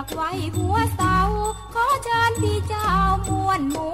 ากไว้หัวเสาขอเชิญพี่เจ้าม้วนหมู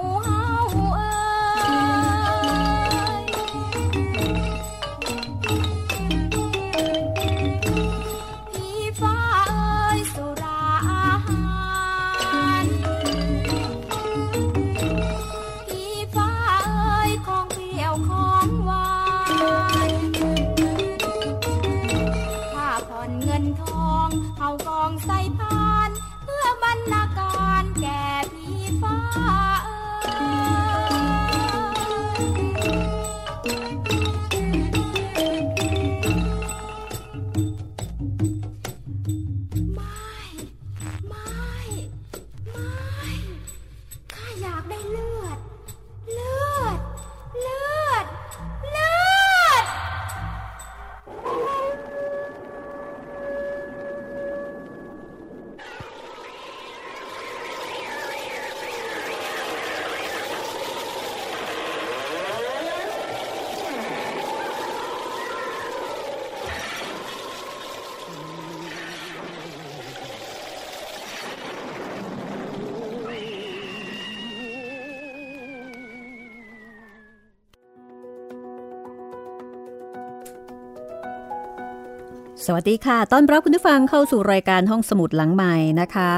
สวัสดีค่ะ ต้อนรับคุณผู้ฟังเข้าสู่รายการห้องสมุดหลังใหม่นะคะ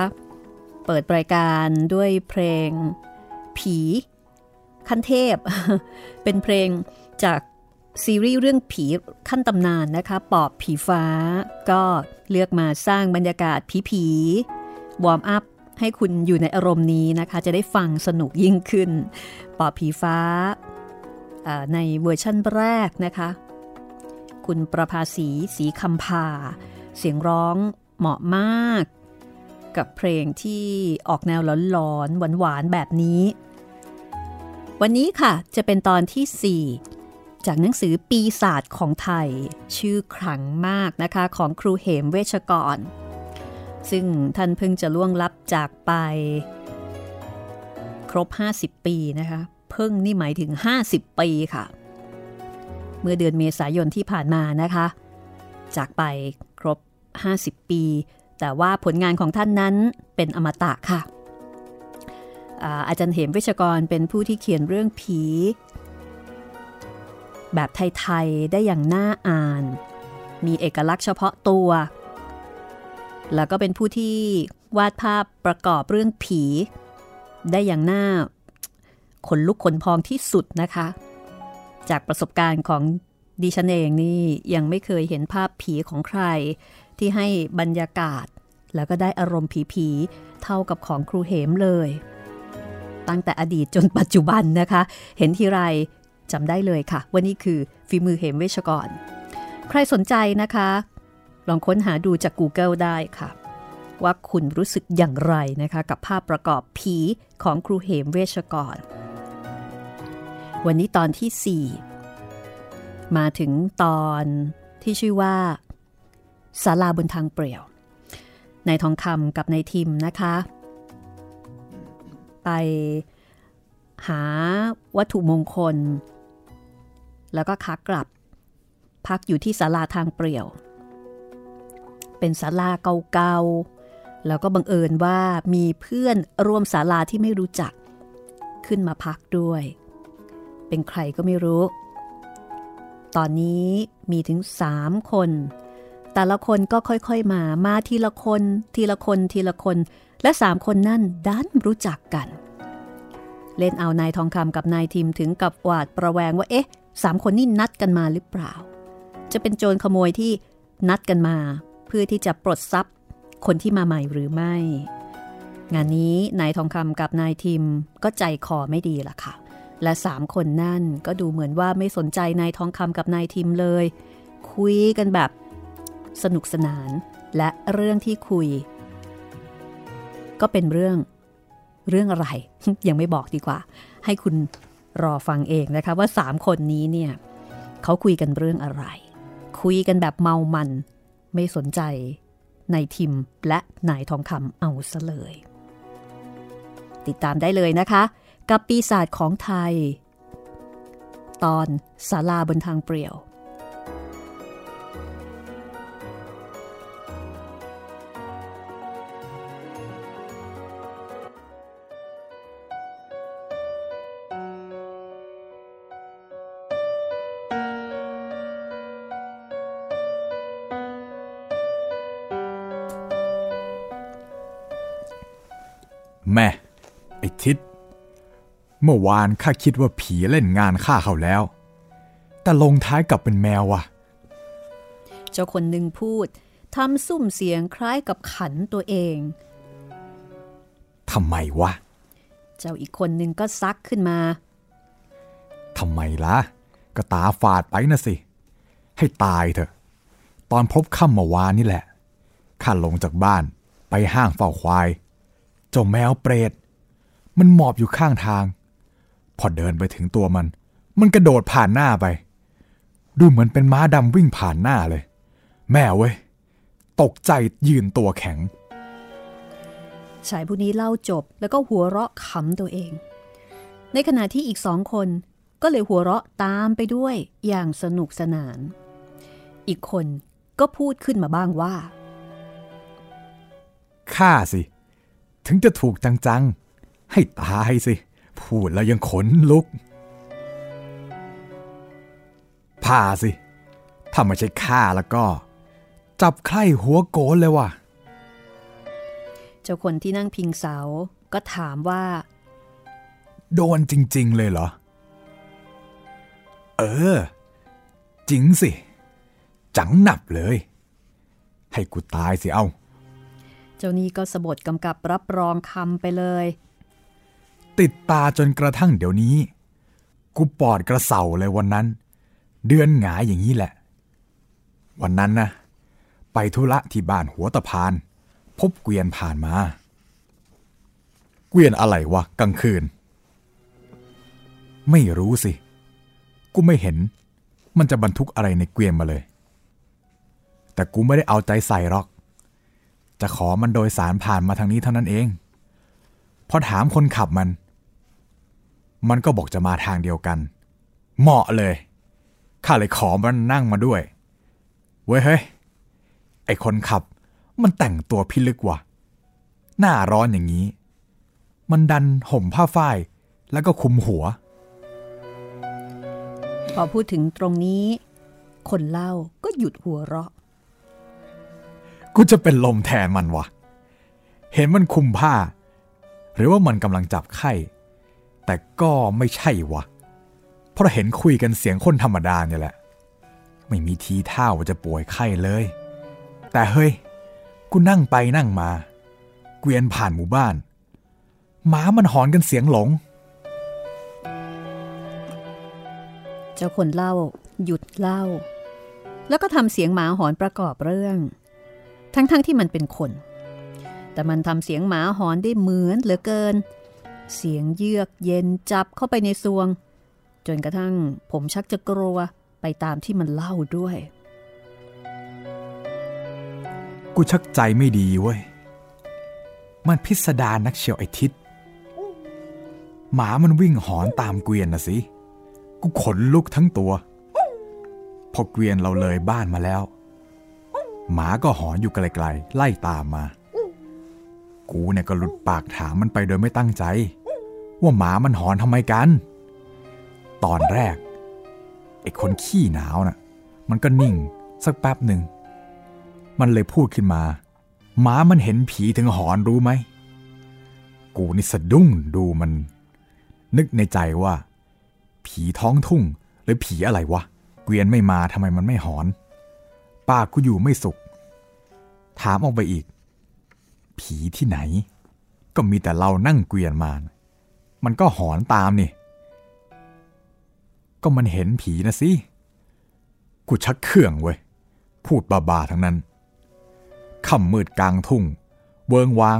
เปิดรายการด้วยเพลง ผี ขั้นเทพ เป็นเพลงจากซีรีส์เรื่องผีขั้นตำนานนะคะ ปอบผีฟ้า ก็เลือกมาสร้างบรรยากาศผีผีวอร์มอัพให้คุณอยู่ในอารมณ์นี้นะคะ จะได้ฟังสนุกยิ่งขึ้น ปอบผีฟ้าในเวอร์ชั่นแรกนะคะ คุณประภาสีสีคำพา เสียงร้องเหมาะมาก กับเพลงที่ออกแนวหลอนๆหวานๆแบบนี้ วันนี้ค่ะจะเป็นตอนที่ 4 จากหนังสือปีศาจของไทย ชื่อครั้งมากนะคะของครูเหมเวชกร ซึ่งท่านเพิ่งจะล่วงลับจากไป ครบ 50 ปีนะคะ เพิ่งนี่หมายถึง 50 ปีค่ะ เมื่อเดือนเมษายนที่ผ่านมานะคะ จากไปครบ 50 ปี แต่ว่าผลงานของท่านนั้นเป็นอมตะค่ะอาจารย์เหมวิชกรเป็นผู้ที่เขียนเรื่องผี แบบไทย ๆ ได้อย่างน่าอ่าน มีเอกลักษณ์เฉพาะตัว แล้วก็เป็นผู้ที่วาดภาพประกอบเรื่องผี ได้อย่างน่าขนลุกขนพองที่สุดนะคะ จากประสบการณ์ของดิฉันเองนี่ยังไม่เคยเห็นภาพผีของใคร ที่ให้บรรยากาศ แล้วก็ได้อารมณ์ผีๆเท่ากับของครูเหมเลย ตั้งแต่อดีตจนปัจจุบันนะคะ เห็นทีไรจำได้เลยค่ะว่านี่คือฝีมือเหมเวชกร ใครสนใจนะคะ ลองค้นหาดูจาก Google ได้ค่ะ ว่าคุณรู้สึกอย่างไรนะคะ กับภาพประกอบผีของครูเหมเวชกร วันนี้ตอนที่ 4 มาถึงตอนที่ชื่อว่าศาลาบนทางเปลี่ยว ในทองคำกับในทิมนะคะ ไปหาวัตถุมงคล แล้วก็คักกลับ พักอยู่ที่ศาลาทางเปลี่ยว เป็นศาลาเก่าๆ แล้วก็บังเอิญว่ามีเพื่อนร่วมศาลาที่ไม่รู้จักขึ้นมาพักด้วย เป็นใครก็ไม่รู้ ตอนนี้มีถึงสามคน แต่ละคนก็ค่อยๆมา มาทีละคน ทีละคน ทีละคน และสามคนนั่นดันรู้จักกัน เล่นเอานายทองคำกับนายทิมถึงกับหวาดประแวงว่า เอ๊ะสามคนนี่นัดกันมาหรือเปล่า จะเป็นโจรขโมยที่นัดกันมา เพื่อที่จะปลดทรัพย์ คนที่มาใหม่หรือไม่ งานนี้นายทองคำกับนายทิมก็ใจคอไม่ดีล่ะค่ะ และสามคนนั่นก็ดูเหมือนว่าไม่สนใจนายทองคำกับนายทิมเลย คุยกันแบบสนุกสนานและเรื่องที่คุย ก็เป็นเรื่องเรื่องอะไร ยังไม่บอกดีกว่า ให้คุณรอฟังเองนะคะว่าสามคนนี้เนี่ยเขาคุยกันเรื่องอะไร คุยกันแบบเมามัน ไม่สนใจนายทิมและนายทองคำเอาซะเลย ติดตามได้เลยนะคะ กับปีศาจของไทย ตอนศาลาบนทางเปลี่ยว แม่ เมื่อวานข้าคิดว่าผีเล่นงานข้าเขาแล้ว แต่ลงท้ายกลับเป็นแมวว่ะ เจ้าคนหนึ่งพูดทำซุ่มเสียงคล้ายกับขันตัวเองทำไมวะ เจ้าอีกคนหนึ่งก็ซักขึ้นมาทำไมล่ะ ก็ตาฝาดไปนะสิ ให้ตายเถอะ ตอนพบค่ำเมื่อวานนี่แหละข้าลงจากบ้านไปห้างเฝ้าควาย เจ้าแมวเปรต มันหมอบอยู่ข้างทาง พอเดินไปถึงตัวมัน มันกระโดดผ่านหน้าไป ดูเหมือนเป็นม้าดำวิ่งผ่านหน้าเลย แม่เว้ย ตกใจยืนตัวแข็ง ชายผู้นี้เล่าจบแล้วก็หัวเราะขำตัวเอง ในขณะที่อีกสองคนก็เลยหัวเราะตามไปด้วยอย่างสนุกสนาน อีกคนก็พูดขึ้นมาบ้างว่าข้าสิ ถึงจะถูกจังๆ ให้ตายสิ พูดแล้วยังขนลุก ผ่าสิ ถ้าไม่ใช่ข้าแล้วก็ จับไข้หัวโกนเลยว่ะ เจ้าคนที่นั่งพิงเสา ก็ถามว่า โดนจริง ๆ เลยเหรอ เออ จริงสิ จังหนับเลย ให้กูตายสิเอาเจ้านี่ก็สะบดกำกับรับรองคำไปเลย ติดตาจนกระทั่งเดี๋ยวนี้ กูปอดกระเสาเลยวันนั้น เดือนหงายอย่างนี้แหละ วันนั้นนะ ไปธุระที่บ้านหัวตะพาน พบเกวียนผ่านมา เกวียนอะไรวะกลางคืน ไม่รู้สิ กูไม่เห็น มันจะบรรทุกอะไรในเกวียนมาเลย แต่กูไม่ได้เอาใจใส่หรอก จะขอมันโดยสารผ่านมาทางนี้เท่านั้นเองพอถามคนขับมัน มันก็บอกจะมาทางเดียวกัน เหมาะเลย ข้าเลยขอมันนั่งมาด้วย เว้ยเฮ้ย ไอคนขับ มันแต่งตัวพิลึกว่ะ หน้าร้อนอย่างนี้ มันดันห่มผ้าฝ้าย แล้วก็คลุมหัว พอพูดถึงตรงนี้ คนเล่าก็หยุดหัวเราะ กูจะเป็นลมแทนมันวะ เห็นมันคุมผ้า หรือว่ามันกำลังจับไข้ แต่ก็ไม่ใช่วะ เพราะเห็นคุยกันเสียงคนธรรมดาเนี่ยแหละ ไม่มีทีท่าว่าจะป่วยไข้เลย แต่เฮ้ย กูนั่งไปนั่งมา เกวียนผ่านหมู่บ้าน หมามันหอนกันเสียงหลง เจ้าคนเล่า หยุดเล่า แล้วก็ทำเสียงหมาหอนประกอบเรื่อง ทั้งๆทที่มันเป็นคน แต่มันทำเสียงหมาหอนได้เหมือนเหลือเกิน เสียงเยือกเย็นจับเข้าไปในซวง จนกระทั่งผมชักจะกลัวไปตามที่มันเล่าด้วย กูชักใจไม่ดีเว้ย มันพิสดารนักเชียวไอทิศหมามันวิ่งหอนตามเกวียนนะสิ กูขนลุกทั้งตัว พอเกวียนเราเลยบ้านมาแล้ว หมาก็หอนอยู่ไกลๆไล่ตามมา กูเนี่ยก็หลุดปากถามมันไปโดยไม่ตั้งใจ ว่าหมามันหอนทำไมกัน ตอนแรกไอ้คนขี้หนาวน่ะ มันก็นิ่งสักแป๊บหนึ่ง มันเลยพูดขึ้นมา หมามันเห็นผีถึงหอนรู้ไหม กูนี่สะดุ้งดูมัน นึกในใจว่า ผีท้องทุ่งหรือผีอะไรวะ เกวียนไม่มาทำไมมันไม่หอนปากกูอยู่ไม่สุข ถามออกไปอีก ผีที่ไหน ก็มีแต่เรานั่งเกวียนมา มันก็หอนตามนี่ ก็มันเห็นผีนะสิ กูชักเครื่องเว้ย พูดบ้าๆทั้งนั้นค่ำมืดกลางทุ่ง เวิงวาง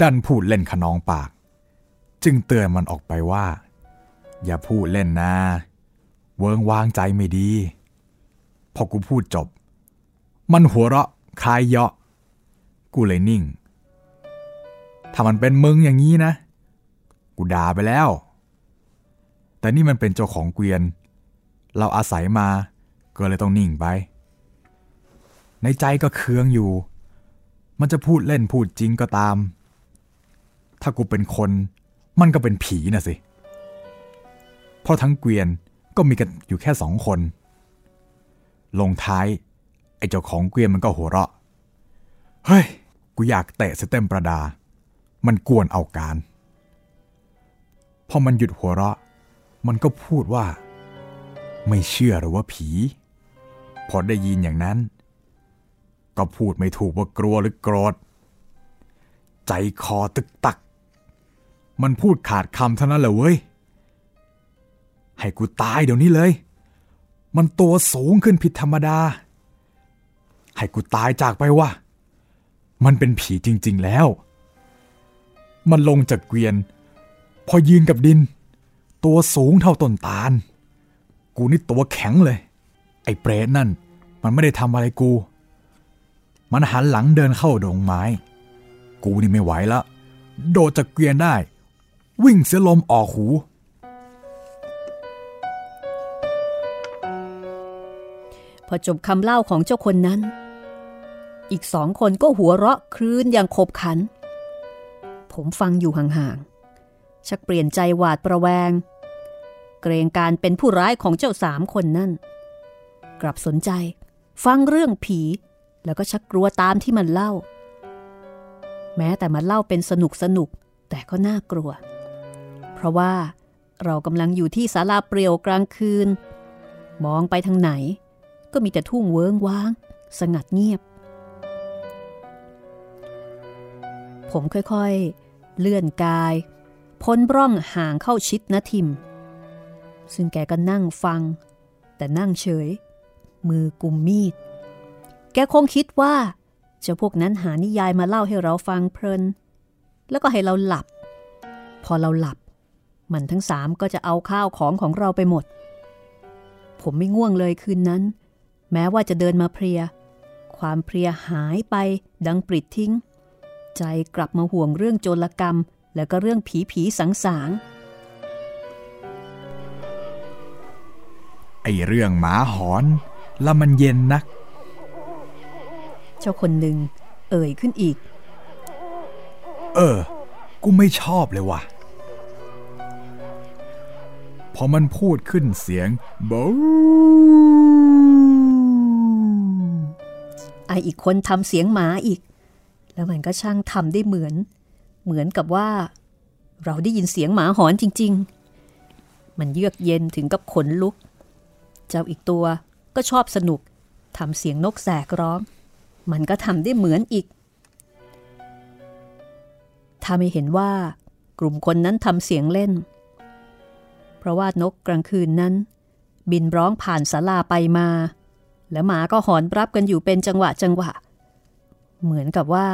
ดันพูดเล่นขนองปาก จึงเตือนมันออกไปว่า อย่าพูดเล่นนะ เวิงวางใจไม่ดี พอกูพูดจบ มันหัวเราะคลายเยาะ กูเลยนิ่ง ถ้ามันเป็นมึงอย่างนี้นะ กูด่าไปแล้ว แต่นี่มันเป็นเจ้าของเกวียน เราอาศัยมาก็เลยต้องนิ่งไป ในใจก็เคืองอยู่ มันจะพูดเล่นพูดจริงก็ตาม ถ้ากูเป็นคน มันก็เป็นผีน่ะสิ เพราะทั้งเกวียนก็มีกันอยู่แค่สองคน ลงท้าย ไอ้เจ้าของเกวียนมันก็หัวเราะ เฮ้ย กูอยากเตะสเต็มประดา มันกวนเอาการ พอมันหยุดหัวเราะ มันก็พูดว่า ไม่เชื่อหรือว่าผี พอได้ยินอย่างนั้น ก็พูดไม่ถูกว่ากลัวหรือโกรธ ใจคอตึกตัก มันพูดขาดคำเท่านั้นแหละเว้ย ให้กูตายเดี๋ยวนี้เลย มันตัวสูงขึ้นผิดธรรมดา ให้กูตายจากไปวะมันเป็นผีจริง ๆแล้ว มันลงจากเกวียน พอยืนกับดิน ตัวสูงเท่าต้นตาล กูนี่ตัวแข็งเลย ไอ้เปรตนั่น มันไม่ได้ทำอะไรกู มันหันหลังเดินเข้าดงไม้ กูนี่ไม่ไหวละ โดดจากเกวียนได้ วิ่งเสียลมออกหูพอจบคำเล่าของเจ้าคนนั้น อีกสองคนก็หัวเราะคลื่นอย่างขบขัน ผมฟังอยู่ห่างๆ ชักเปลี่ยนใจหวาดประแวง เกรงการเป็นผู้ร้ายของเจ้าสามคนนั่น กลับสนใจ ฟังเรื่องผี แล้วก็ชักกลัวตามที่มันเล่า แม้แต่มันเล่าเป็นสนุกสนุก แต่ก็น่ากลัว เพราะว่าเรากำลังอยู่ที่ศาลาเปลี่ยวกลางคืน มองไปทางไหน ก็มีแต่ทุ่งเวิงว้าง สงัดเงียบ ผมค่อยๆ เลื่อนกาย พ้นร่องห่างเข้าชิดนะทิม ซึ่งแกก็นั่งฟัง แต่นั่งเฉย มือกุมมีด แกคงคิดว่าเจ้าพวกนั้นหานิยายมาเล่าให้เราฟังเพลิน แล้วก็ให้เราหลับ พอเราหลับ มันทั้งสามก็จะเอาข้าวของของเราไปหมด ผมไม่ง่วงเลยคืนนั้น แม้ว่าจะเดินมาเพลีย ความเพลียหายไปดังปลิดทิ้ง ใจกลับมาห่วงเรื่องโจรกรรม แล้วก็เรื่องผีผีสังสางไอเรื่องหมาหอนแล้วมันเย็นนัก เจ้าคนหนึ่งเอ่ยขึ้นอีก เออ กูไม่ชอบเลยว่ะ พอมันพูดขึ้นเสียงเบาไออีกคนทำเสียงหมาอีก แล้วมันก็ช่างทำได้เหมือน เหมือนกับว่า เราได้ยินเสียงหมาหอนจริง ๆ มันเยือกเย็นถึงกับขนลุก เจ้าอีกตัวก็ชอบสนุกทำเสียงนกแสกร้อง มันก็ทำได้เหมือนอีก ถ้าไม่เห็นว่ากลุ่มคนนั้นทำเสียงเล่น เพราะว่านกกลางคืนนั้น บินร้องผ่านศาลาไปมา และหมาก็หอนรับกันอยู่เป็นจังหวะจังหวะ เหมือนกับว่า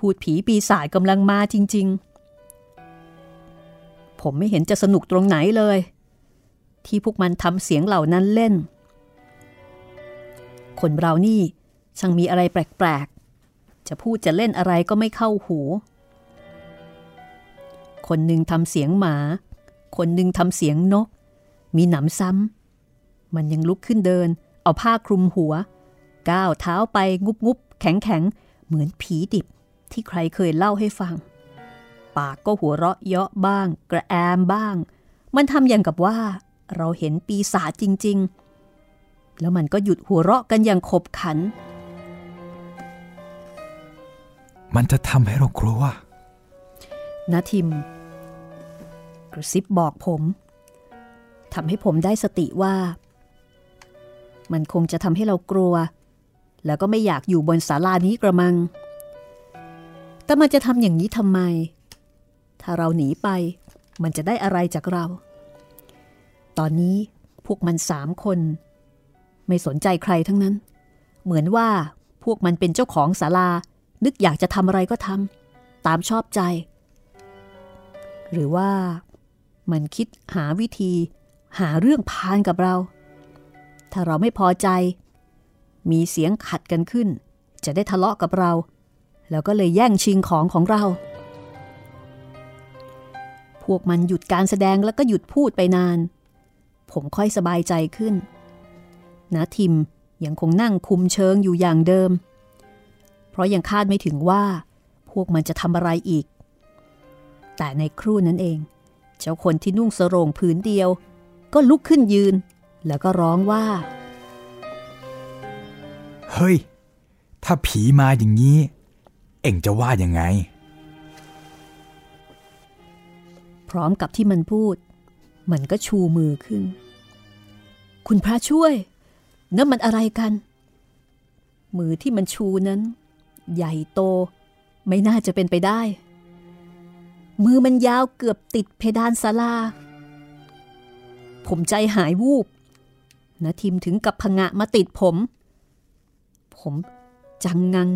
พูดผีปีศาจกำลังมาจริง ๆ ผมไม่เห็นจะสนุกตรงไหนเลย ที่พวกมันทำเสียงเหล่านั้นเล่น คนเรานี่ช่างมีอะไรแปลก ๆ จะพูดจะเล่นอะไรก็ไม่เข้าหู คนหนึ่งทำเสียงหมา คนหนึ่งทำเสียงนก มีหนำซ้ำ มันยังลุกขึ้นเดิน เอาผ้าคลุมหัว ก้าวเท้าไปงุบงุบแข็งแข็งเหมือนผีดิบ ที่ใครเคยเล่าให้ฟัง ปากก็หัวเราะเยาะบ้าง กระแอมบ้าง มันทำอย่างกับว่า เราเห็นปีศาจจริง ๆ แล้วมันก็หยุดหัวเราะกันอย่างขบขัน มันจะทำให้เรากลัวนาทิม กระซิบบอกผมทำให้ผมได้สติว่า มันคงจะทำให้เรากลัว แล้วก็ไม่อยากอยู่บนศาลานี้กระมัง แต่มันจะทำอย่างนี้ทำไม ถ้าเราหนีไป มันจะได้อะไรจากเรา ตอนนี้พวกมันสามคน ไม่สนใจใครทั้งนั้น เหมือนว่าพวกมันเป็นเจ้าของศาลา นึกอยากจะทำอะไรก็ทำตามชอบใจ หรือว่ามันคิดหาวิธี หาเรื่องพานกับเรา ถ้าเราไม่พอใจ มีเสียงขัดกันขึ้น จะได้ทะเลาะกับเรา แล้วก็เลยแย่งชิงของของเรา พวกมันหยุดการแสดงแล้วก็หยุดพูดไปนาน ผมค่อยสบายใจขึ้นนะทิมยังคงนั่งคุมเชิงอยู่อย่างเดิม เพราะยังคาดไม่ถึงว่า พวกมันจะทำอะไรอีก แต่ในครู่นั้นเอง เจ้าคนที่นุ่งสรงผืนเดียว ก็ลุกขึ้นยืน แล้วก็ร้องว่า เฮ้ย ถ้าผีมาอย่างนี้ เอ็งจะว่ายังไง พร้อมกับที่มันพูด มันก็ชูมือขึ้น คุณพระช่วยนั่นมันอะไรกัน มือที่มันชูนั้น ใหญ่โต ไม่น่าจะเป็นไปได้ มือมันยาวเกือบติดเพดานศาลา ผมใจหายวูบนะทิมถึงกับพงะมาติดผม ผมจังงัง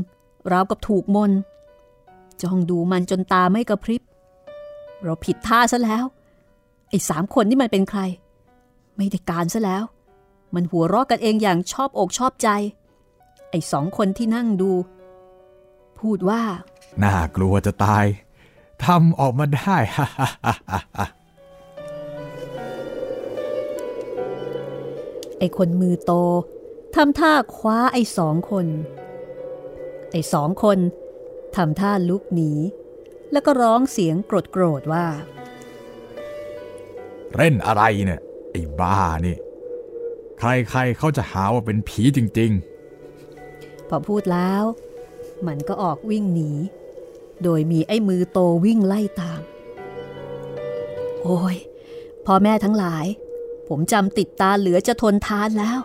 ราวกับถูกมน จ้องดูมันจนตาไม่กระพริบ เราผิดท่าซะแล้ว ไอ้สามคนนี่มันเป็นใคร ไม่ได้การซะแล้ว มันหัวเราะกันเองอย่างชอบอกชอบใจ ไอ้สองคนที่นั่งดู พูดว่า น่ากลัวจะตายทำออกมาได้ฮ่าฮ่าฮ่าฮ่าฮ่าไอ้คนมือโตทำท่าคว้าไอ้สองคน ไอ้สองคนทำท่าลุกหนี แล้วก็ร้องเสียงโกรธโกรธๆว่า เล่นอะไรเนี่ย ไอ้บ้านี่ ใครๆเขาจะหาว่าเป็นผีจริงพอพูดแล้ว มันก็ออกวิ่งหนี โดยมีไอ้มือโตวิ่งไล่ตาม โอ้ยพ่อแม่ทั้งหลาย ผมจำติดตาเหลือจะทนทานแล้ว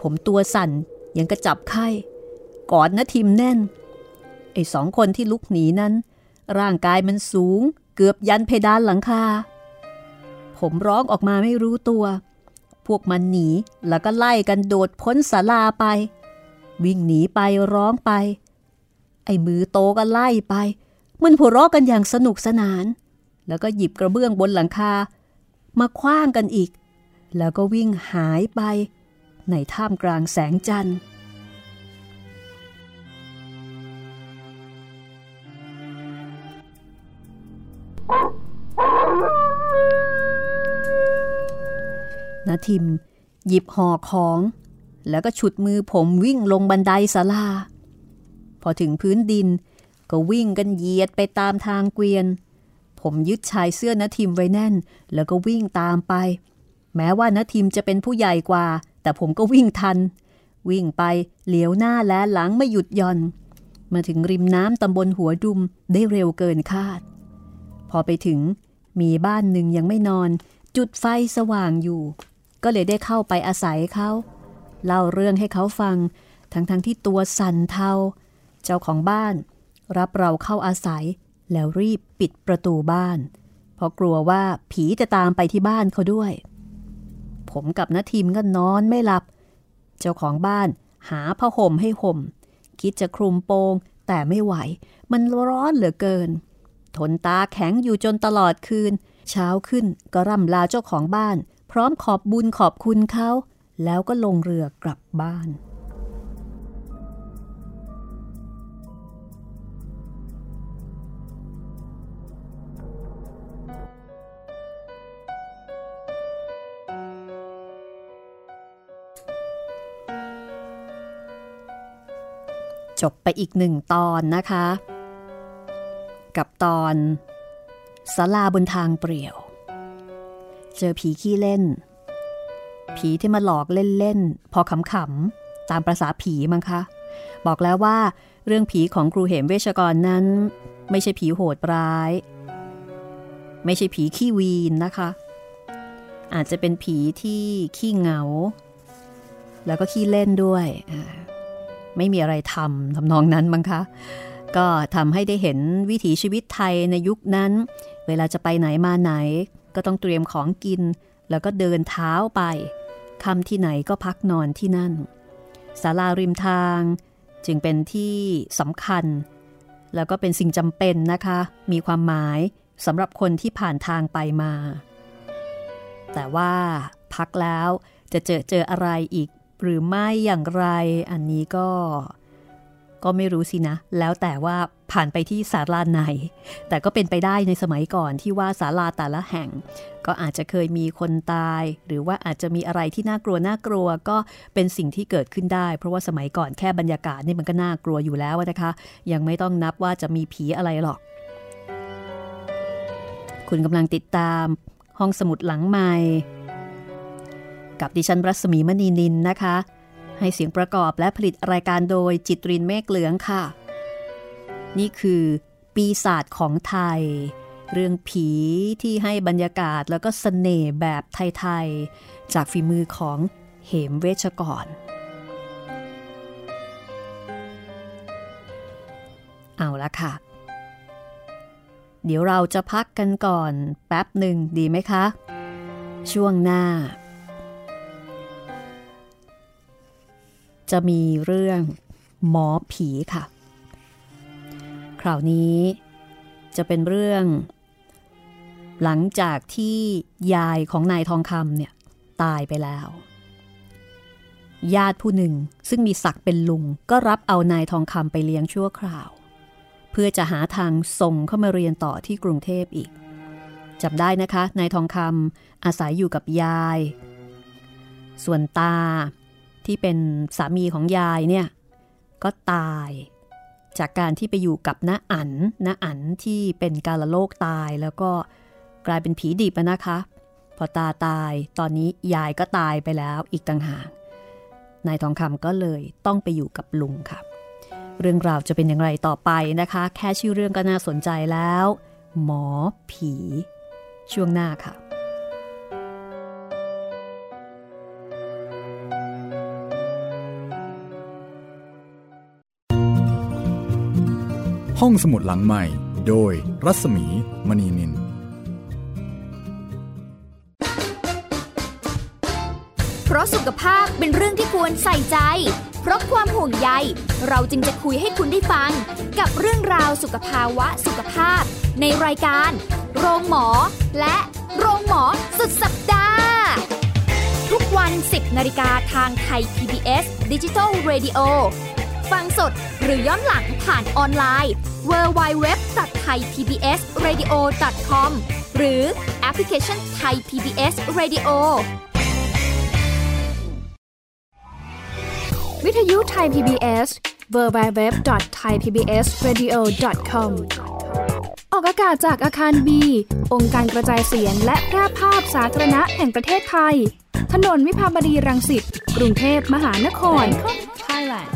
ผมตัวสั่นยังกระจับไข้ กอดนะทิมแน่น ไอ้สองคนที่ลุกหนีนั้น ร่างกายมันสูง เกือบยันเพดานหลังคา ผมร้องออกมาไม่รู้ตัว พวกมันหนีแล้วก็ไล่กันโดดพ้นศาลาไป วิ่งหนีไปร้องไป ไอ้มือโตก็ไล่ไป มันหัวเราะกันอย่างสนุกสนาน แล้วก็หยิบกระเบื้องบนหลังคา มาคว้างกันอีก แล้วก็วิ่งหายไป ในท่ามกลางแสงจันทร์ นาทิม หยิบห่อของ แล้วก็ฉุดมือผมวิ่งลงบันไดศาลา พอถึงพื้นดิน ก็วิ่งกันเหยียดไปตามทางเกวียน ผมยึดชายเสื้อนาทิมไว้แน่น แล้วก็วิ่งตามไป แม้ว่านาทิมจะเป็นผู้ใหญ่กว่า แต่ผมก็วิ่งทัน วิ่งไปเหลียวหน้าและหลังไม่หยุดย่อน มาถึงริมน้ำตำบลหัวดุมได้เร็วเกินคาด พอไปถึงมีบ้านหนึ่งยังไม่นอน จุดไฟสว่างอยู่ ก็เลยได้เข้าไปอาศัยเขาเล่าเรื่องให้เขาฟัง ทั้งๆทที่ตัวสั่นเทา เจ้าของบ้าน รับเราเข้าอาศัย แล้วรีบปิดประตูบ้าน เพราะกลัวว่าผีจะตามไปที่บ้านเขาด้วย ผมกับนาทีมก็นอนไม่หลับ เจ้าของบ้านหาผ้าห่มให้ห่ม คิดจะคลุมโปง แต่ไม่ไหว มันร้อนเหลือเกิน ทนตาแข็งอยู่จนตลอดคืน เช้าขึ้นก็ร่ำลาเจ้าของบ้าน พร้อมขอบบุญขอบคุณเขาแล้วก็ลงเรือกลับบ้านจบไปอีกหนึ่งตอนนะคะ กับตอนสลาบนทางเปรี่ยว เจอผีขี้เล่น ผีที่มาหลอกเล่นๆ พอขำๆ ตามประษาผีมั้งคะ บอกแล้วว่าเรื่องผีของครูเหมเวชกรนั้น ไม่ใช่ผีโหดร้าย ไม่ใช่ผีขี้วีนนะคะ อาจจะเป็นผีที่ขี้เหงา แล้วก็ขี้เล่นด้วย ไม่มีอะไรทำทำนองนั้นมั้งคะก็ทำให้ได้เห็นวิถีชีวิตไทยในยุคนั้น เวลาจะไปไหนมาไหน ก็ต้องเตรียมของกิน แล้วก็เดินเท้าไปคำที่ไหนก็พักนอนที่นั่นศาลาริมทางจึงเป็นที่สำคัญ แล้วก็เป็นสิ่งจำเป็นนะคะ มีความหมายสำหรับคนที่ผ่านทางไปมา แต่ว่าพักแล้วจะเจอเจออะไรอีกหรือไม่อย่างไรอันนี้ก็ ก็ไม่รู้สินะ แล้วแต่ว่าผ่านไปที่ศาลาไหน แต่ก็เป็นไปได้ในสมัยก่อนที่ว่าศาลาแต่ละแห่ง ก็อาจจะเคยมีคนตาย หรือว่าอาจจะมีอะไรที่น่ากลัวน่ากลัวก็เป็นสิ่งที่เกิดขึ้นได้ เพราะว่าสมัยก่อนแค่บรรยากาศนี่มันก็น่ากลัวอยู่แล้วนะคะ ยังไม่ต้องนับว่าจะมีผีอะไรหรอก คุณกำลังติดตามห้องสมุดหลังใหม่ กับดิฉันรัศมีมณีนินนะคะ ให้เสียงประกอบและผลิตรายการโดยจิตรินเมฆเหลืองค่ะ นี่คือปีศาจของไทย เรื่องผีที่ให้บรรยากาศแล้วก็สเสน่ห์แบบไทย ๆ จากฝีมือของเหมเวชกร เอาละค่ะ เดี๋ยวเราจะพักกันก่อนแป๊บหนึ่งดีไหมคะ ช่วงหน้า จะมีเรื่องหมอผีค่ะ คราวนี้จะเป็นเรื่อง หลังจากที่ยายของนายทองคำเนี่ยตายไปแล้ว ญาติผู้หนึ่งซึ่งมีศักดิ์เป็นลุงก็รับเอานายทองคำไปเลี้ยงชั่วคราว เพื่อจะหาทางส่งเข้ามาเรียนต่อที่กรุงเทพอีกจำได้นะคะนายทองคำอาศัยอยู่กับยาย ส่วนตา ที่เป็นสามีของยายเนี่ยก็ตายจากการที่ไปอยู่กับน้าอันน้าอันที่เป็นกาลโลกตายแล้วก็กลายเป็นผีดิบนะคะ พอตาตายตอนนี้ยายก็ตายไปแล้วอีกต่างหากนายทองคำก็เลยต้องไปอยู่กับลุงค่ะ เรื่องราวจะเป็นอย่างไรต่อไปนะคะ แค่ชื่อเรื่องก็น่าสนใจแล้ว หมอผี ช่วงหน้าค่ะ ห้องสมุดหลังใหม่ โดยรัศมีมณีนิน เพราะสุขภาพเป็นเรื่องที่ควรใส่ใจ เพราะความห่วงใย เราจึงจะคุยให้คุณได้ฟัง กับเรื่องราวสุขภาวะสุขภาพ ในรายการ โรงหมอ และโรงหมอสุดสัปดาห์ ทุกวัน 10นาฬิกาทางไทย PBS ดิจิทัล Radio ฟังสดหรือย้อนหลังผ่านออนไลน์ www.thaipbsradio.com หรือแอปพลิเคชัน Thai PBS Radio วิทยุไทย PBS www.thaipbsradio.com ออกอากาศจากอาคารบี องค์การกระจายเสียงและแพร่ภาพสาธารณะแห่งประเทศไทย ถนนวิภาวดีรังสิต กรุงเทพมหานคร Thailand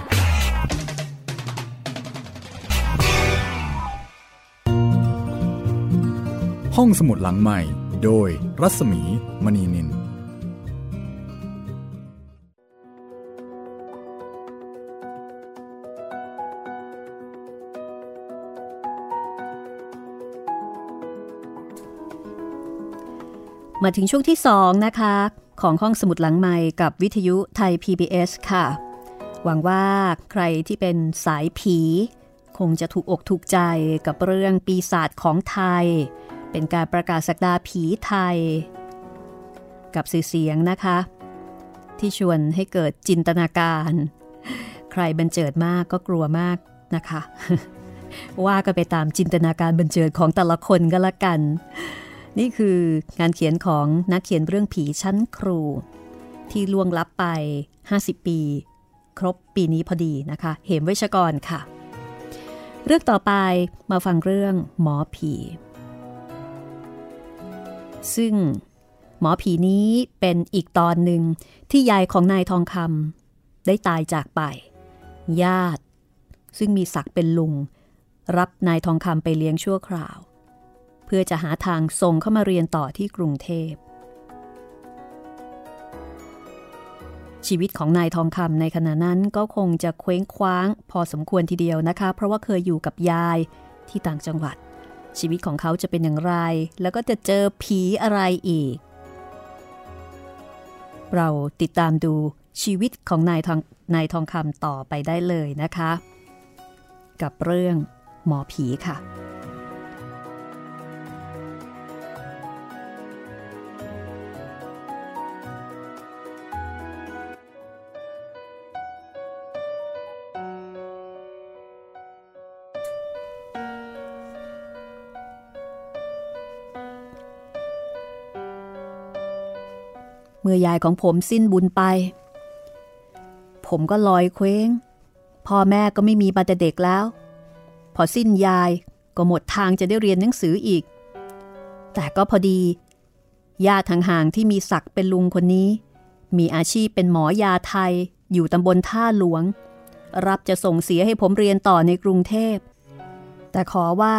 ห้องสมุดหลังใหม่ โดยรัศมีมณีนิน มาถึงช่วงที่สองนะคะ ของห้องสมุดหลังใหม่กับวิทยุไทย PBS ค่ะ หวังว่าใครที่เป็นสายผี คงจะถูกอกถูกใจกับเรื่องปีศาจของไทย เป็นการประกาศสักดาผีไทย กับสื่อเสียงนะคะ ที่ชวนให้เกิดจินตนาการ ใครบันเจิดมากก็กลัวมากนะคะ ว่ากันไปตามจินตนาการบันเจิดของแต่ละคนก็แล้วกัน นี่คืองานเขียนของนักเขียนเรื่องผีชั้นครู ที่ล่วงลับไป 50 ปี ครบปีนี้พอดีนะคะ เหมไวชกรค่ะ เรื่องต่อไปมาฟังเรื่องหมอผี ซึ่งหมอผีนี้เป็นอีกตอนหนึ่งที่ยายของนายทองคำได้ตายจากไป ญาติ ซึ่งมีศักดิ์เป็นลุง รับนายทองคำไปเลี้ยงชั่วคราว เพื่อจะหาทางส่งเข้ามาเรียนต่อที่กรุงเทพ ชีวิตของนายทองคำในขณะนั้นก็คงจะเคว้งคว้าง พอสมควรทีเดียวนะคะ เพราะว่าเคยอยู่กับยายที่ต่างจังหวัด ชีวิตของเขาจะเป็นอย่างไร แล้วก็จะเจอผีอะไรอีก เราติดตามดูชีวิตของนายทองนายทองคำต่อไปได้เลยนะคะ กับเรื่องหมอผีค่ะ เมื่อยายของผมสิ้นบุญไป ผมก็ลอยเคว้ง พ่อแม่ก็ไม่มีมาแต่เด็กแล้ว พอสิ้นยายก็หมดทางจะได้เรียนหนังสืออีก แต่ก็พอดีญาติห่างๆที่มีศักดิ์เป็นลุงคนนี้ มีอาชีพเป็นหมอยาไทยอยู่ตำบลท่าหลวง รับจะส่งเสียให้ผมเรียนต่อในกรุงเทพ แต่ขอว่า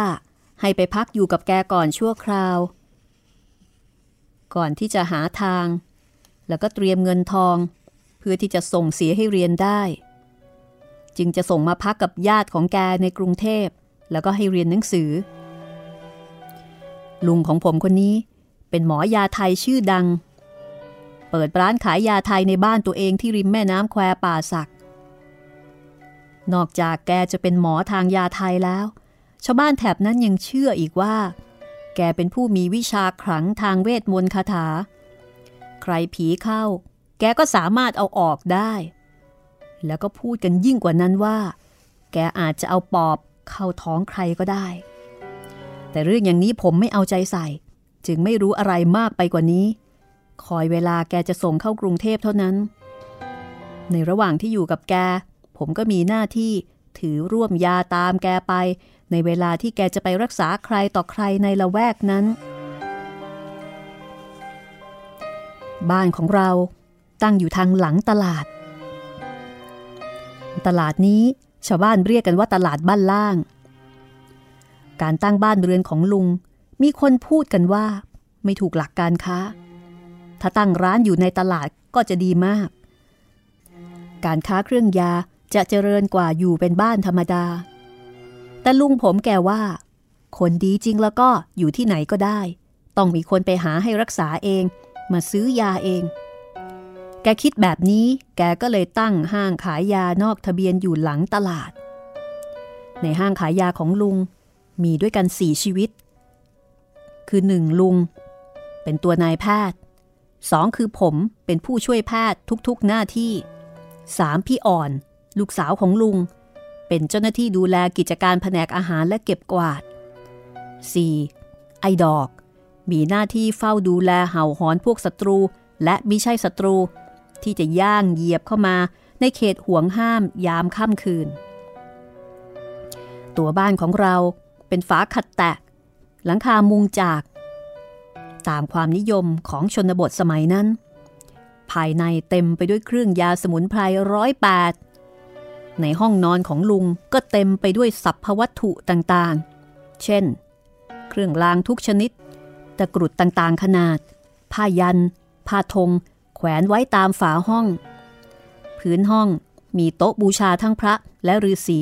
ให้ไปพักอยู่กับแกก่อนชั่วคราว ก่อนที่จะหาทาง แล้วก็เตรียมเงินทอง เพื่อที่จะส่งเสียให้เรียนได้ จึงจะส่งมาพักกับญาติของแกในกรุงเทพ แล้วก็ให้เรียนหนังสือ ลุงของผมคนนี้เป็นหมอยาไทยชื่อดัง เปิดร้านขายยาไทยในบ้านตัวเองที่ริมแม่น้ำแควป่าสัก นอกจากแกจะเป็นหมอทางยาไทยแล้ว ชาวบ้านแถบนั้นยังเชื่ออีกว่า แกเป็นผู้มีวิชาขลังทางเวทมนต์คาถา ใครผีเข้า แกก็สามารถเอาออกได้ แล้วก็พูดกันยิ่งกว่านั้นว่า แกอาจจะเอาปอบเข้าท้องใครก็ได้ แต่เรื่องอย่างนี้ผมไม่เอาใจใส่ จึงไม่รู้อะไรมากไปกว่านี้ คอยเวลาแกจะส่งเข้ากรุงเทพเท่านั้น ในระหว่างที่อยู่กับแก ผมก็มีหน้าที่ถือร่วมยาตามแกไป ในเวลาที่แกจะไปรักษาใครต่อใครในละแวกนั้น บ้านของเราตั้งอยู่ทางหลังตลาด ตลาดนี้ชาวบ้านเรียกกันว่าตลาดบ้านล่าง การตั้งบ้านเรือนของลุง มีคนพูดกันว่า ไม่ถูกหลักการค้า ถ้าตั้งร้านอยู่ในตลาดก็จะดีมาก การค้าเครื่องยาจะเจริญกว่าอยู่เป็นบ้านธรรมดา แต่ลุงผมแกว่า คนดีจริงแล้วก็อยู่ที่ไหนก็ได้ ต้องมีคนไปหาให้รักษาเอง มาซื้อยาเอง แกคิดแบบนี้แกก็เลยตั้งห้างขายยานอกทะเบียนอยู่หลังตลาด ในห้างขายยาของลุงมีด้วยกันสี่ชีวิต คือหนึ่งลุง เป็นตัวนายแพทย์สองคือผมเป็นผู้ช่วยแพทย์ทุกๆหน้าที่สามพี่อ่อน ลูกสาวของลุง เป็นเจ้าหน้าที่ดูแลกิจการแผนกอาหารและเก็บกวาด 4. ไอดอก มีหน้าที่เฝ้าดูแลเห่าหอนพวกศัตรู และมิใช่ศัตรู ที่จะย่างเหยียบเข้ามาในเขตห่วงห้ามยามค่ำคืน ตัวบ้านของเราเป็นฝาขัดแตก หลังคามุงจาก ตามความนิยมของชนบทสมัยนั้น ภายในเต็มไปด้วยเครื่องยาสมุนไพรร้อยแปดในห้องนอนของลุงก็เต็มไปด้วยสัพพวัตถุต่างๆ เช่น เครื่องรางทุกชนิด ตะกรุดต่างๆขนาด ผ้ายัน ผ้าธง แขวนไว้ตามฝาห้อง พื้นห้องมีโต๊ะบูชาทั้งพระและฤาษี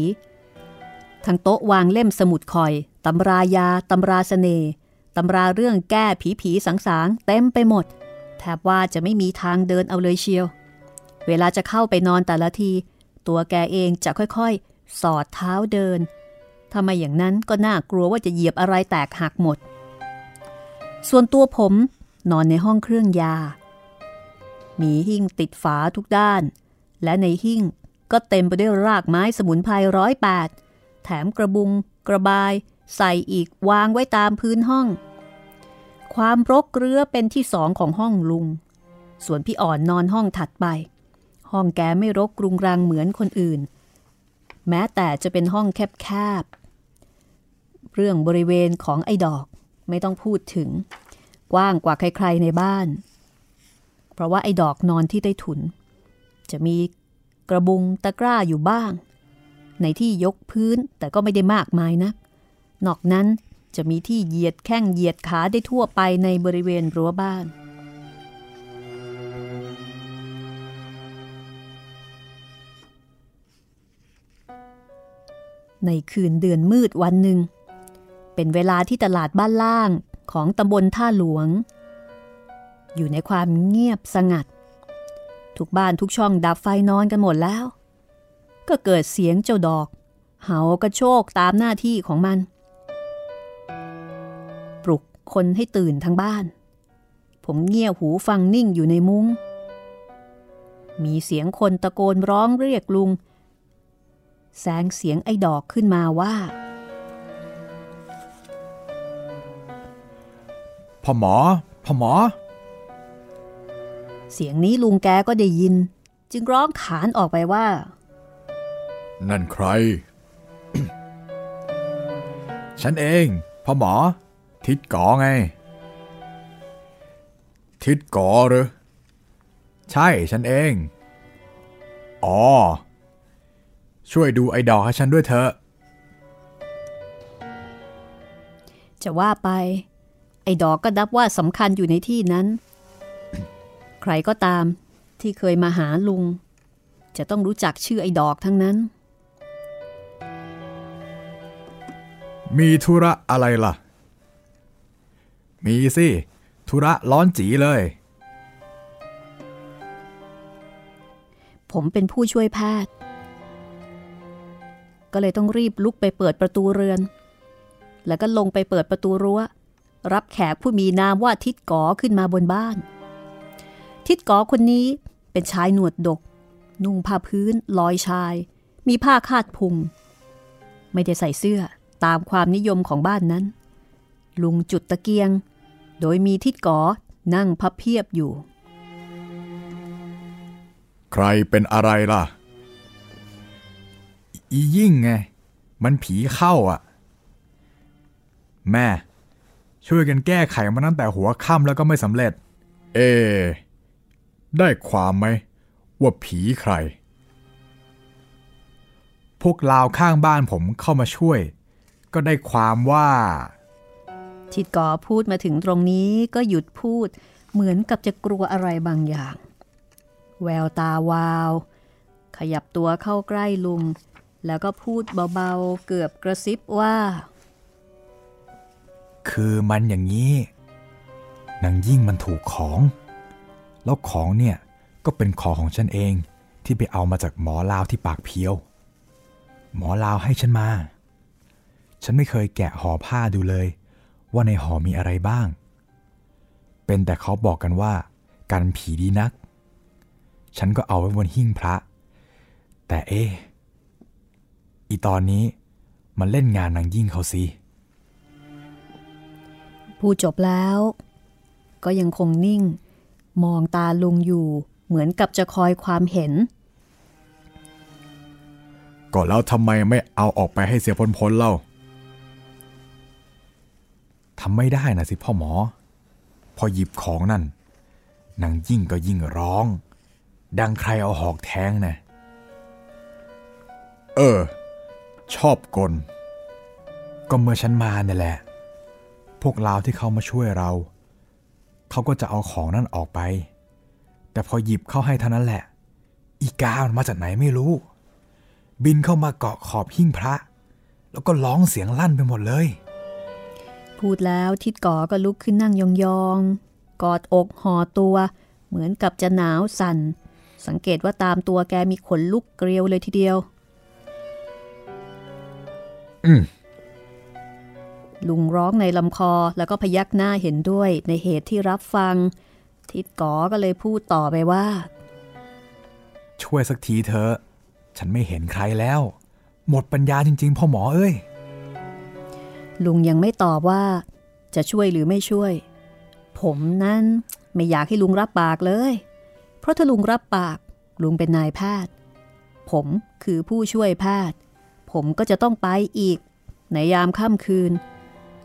ทั้งโต๊ะวางเล่มสมุดคอย ตำรายา ตำราสเสน่ห์ตำราเรื่องแก้ผีผีสังสางเต็มไปหมด แทบว่าจะไม่มีทางเดินเอาเลยเชียว เวลาจะเข้าไปนอนแต่ละที ตัวแกเองจะค่อยๆ สอดเท้าเดินทำไมอย่างนั้นก็น่ากลัวว่าจะเหยียบอะไรแตกหักหมด ส่วนตัวผมนอนในห้องเครื่องยา มีหิ้งติดฝาทุกด้าน และในหิ้งก็เต็มไปด้วยรากไม้สมุนไพรร้อยแปดแถมกระบุง กระบาย ใส่อีกวางไว้ตามพื้นห้อง ความรกเรื้อเป็นที่สองของห้องลุง ส่วนพี่อ่อนนอนห้องถัดไป ห้องแกไม่รกกรุงรังเหมือนคนอื่น แม้แต่จะเป็นห้องแคบๆเรื่องบริเวณของไอ้ดอก ไม่ต้องพูดถึง กว้างกว่าใคร ๆในบ้าน เพราะว่าไอ้ดอกนอนที่ใต้ถุน จะมีกระบุงตะกร้าอยู่บ้าง ในที่ยกพื้นแต่ก็ไม่ได้มากมายนะัก นอกนั้นจะมีที่เหยียดแข้งเหยียดขาได้ทั่วไปในบริเวณรั้วบ้าน ในคืนเดือนมืดวันหนึ่ง เป็นเวลาที่ตลาดบ้านล่างของตำบลท่าหลวง อยู่ในความเงียบสงัด ทุกบ้านทุกช่องดับไฟนอนกันหมดแล้ว ก็เกิดเสียงเจ้าดอก เห่ากระโชกตามหน้าที่ของมัน ปลุกคนให้ตื่นทั้งบ้าน ผมเงี่ยหูฟังนิ่งอยู่ในมุง้ง มีเสียงคนตะโกนร้องเรียกลุง แสงเสียงไอ้ดอกขึ้นมาว่า พ่อหมอพ่อหมอ เสียงนี้ลุงแกก็ได้ยิน จึงร้องขานออกไปว่า นั่นใคร ฉันเองพ่อหมอ ทิดก่อไง ทิดก่อหรือใช่ฉันเอง อ๋อ ช่วยดูไอ้ดอกให้ฉันด้วยเถอะจะว่าไป ไอ้ดอกก็นับว่าสำคัญอยู่ในที่นั้น ใครก็ตามที่เคยมาหาลุง จะต้องรู้จักชื่อไอ้ดอกทั้งนั้น มีธุระอะไรล่ะ มีสิ ธุระร้อนจีเลย ผมเป็นผู้ช่วยแพทย์ ก็เลยต้องรีบลุกไปเปิดประตูเรือน แล้วก็ลงไปเปิดประตูรั้ว รับแขกผู้มีนามว่าทิดกอขึ้นมาบนบ้าน ทิดกอคนนี้เป็นชายหนวดดก นุ่งผ้าพื้นลอยชาย มีผ้าคาดพุง ไม่ได้ใส่เสื้อตามความนิยมของบ้านนั้น ลุงจุดตะเกียง โดยมีทิดกอนั่งพับเพียบอยู่ ใครเป็นอะไรล่ะ อียิ่งไง มันผีเข้าอะ แม่ ช่วยกันแก้ไขมาตั้งแต่หัวค่ำแล้วก็ไม่สำเร็จ เอ ได้ความไหม ว่าผีใคร พวกลาวข้างบ้านผมเข้ามาช่วย ก็ได้ความว่าทิดก่อพูดมาถึงตรงนี้ก็หยุดพูด เหมือนกับจะกลัวอะไรบางอย่าง แววตาวาว ขยับตัวเข้าใกล้ลุง แล้วก็พูดเบาๆเกือบกระซิบว่า คือมันอย่างนี้นางยิ่งมันถูกของ แล้วของเนี่ยก็เป็นของของฉันเองที่ไปเอามาจากหมอลาวที่ปากเพียว หมอลาวให้ฉันมา ฉันไม่เคยแกะห่อผ้าดูเลย ว่าในห่อมีอะไรบ้าง เป็นแต่เขาบอกกันว่า กันผีดีนัก ฉันก็เอาไว้บนหิ้งพระ แต่เอ๊อีตอนนี้มันเล่นงานนางยิ่งเขาสิ พูดจบแล้ว ก็ยังคงนิ่ง มองตาลุงอยู่เหมือนกับจะคอยความเห็น ก็แล้วทำไมไม่เอาออกไปให้เสียพ้นพ้นๆเล่าทำไม่ได้นะสิพ่อหมอ พอหยิบของนั่นนางยิ่งก็ยิ่งร้อง ดังใครเอาหอกแทงนะเออ ชอบกล ก็เมื่อฉันมาเนี่ยแหละ พวกลาวที่เขามาช่วยเรา เขาก็จะเอาของนั่นออกไป แต่พอหยิบเข้าให้เท่านั้นแหละ อีกามันมาจากไหนไม่รู้ บินเข้ามาเกาะขอบหิ้งพระ แล้วก็ร้องเสียงลั่นไปหมดเลย พูดแล้วทิดก่อก็ลุกขึ้นนั่งยองๆกกอดอกห่อตัว เหมือนกับจะหนาวสัน่น สังเกตว่าตามตัวแกมีขนลุกเกลียวเลยทีเดียว อืม ลุงร้องในลำคอแล้วก็พยักหน้าเห็นด้วยในเหตุที่รับฟัง ทิดก๋อก็เลยพูดต่อไปว่า ช่วยสักทีเถอะ ฉันไม่เห็นใครแล้ว หมดปัญญาจริง ๆพ่อหมอเอ้ย ลุงยังไม่ตอบว่า จะช่วยหรือไม่ช่วย ผมนั้นไม่อยากให้ลุงรับปากเลย เพราะถ้าลุงรับปาก ลุงเป็นนายแพทย์ ผมคือผู้ช่วยแพทย์ ผมก็จะต้องไปอีกในยามค่ำคืน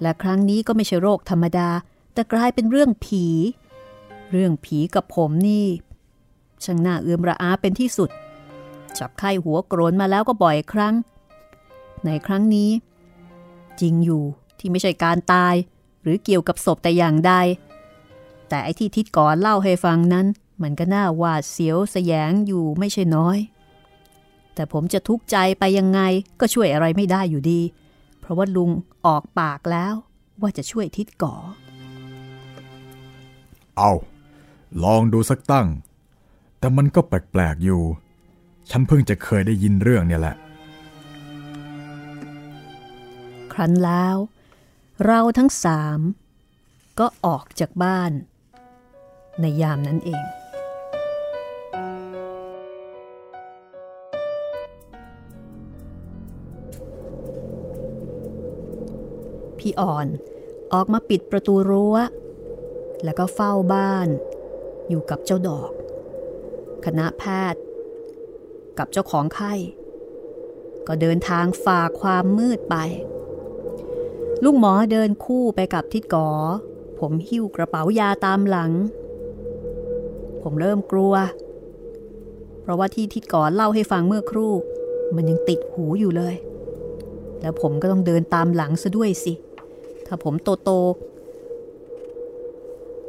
และครั้งนี้ก็ไม่ใช่โรคธรรมดา แต่กลายเป็นเรื่องผี เรื่องผีกับผมนี่ ช่างน่าเอื้อมระอาเป็นที่สุด จับไข้หัวโกรนมาแล้วก็บ่อยครั้ง ในครั้งนี้ จริงอยู่ที่ไม่ใช่การตาย หรือเกี่ยวกับศพแต่อย่างใด แต่ไอ้ที่ทิดก่อนเล่าให้ฟังนั้น มันก็น่าหวาดเสียวสยงอยู่ไม่ใช่น้อย แต่ผมจะทุกข์ใจไปยังไงก็ช่วยอะไรไม่ได้อยู่ดี ราะว่าลุงออกปากแล้วว่าจะช่วยทิดก่อ เอาลองดูสักตั้ง แต่มันก็แปลกๆอยู่ ฉันเพิ่งจะเคยได้ยินเรื่องเนี่ยแหละ ครั้นแล้ว เราทั้งสามก็ออกจากบ้าน ในยามนั้นเอง พี่อ่อนออกมาปิดประตูรั้ว แล้วก็เฝ้าบ้านอยู่กับเจ้าดอก คณะแพทย์ กับเจ้าของไข้ ก็เดินทางฝ่าความมืดไปลุงหมอเดินคู่ไปกับทิดกอ ผมหิ้วกระเป๋ายาตามหลัง ผมเริ่มกลัว เพราะว่าที่ทิดกอเล่าให้ฟังเมื่อครู่ มันยังติดหูอยู่เลย แล้วผมก็ต้องเดินตามหลังซะด้วยสิ ถ้าผมโตโต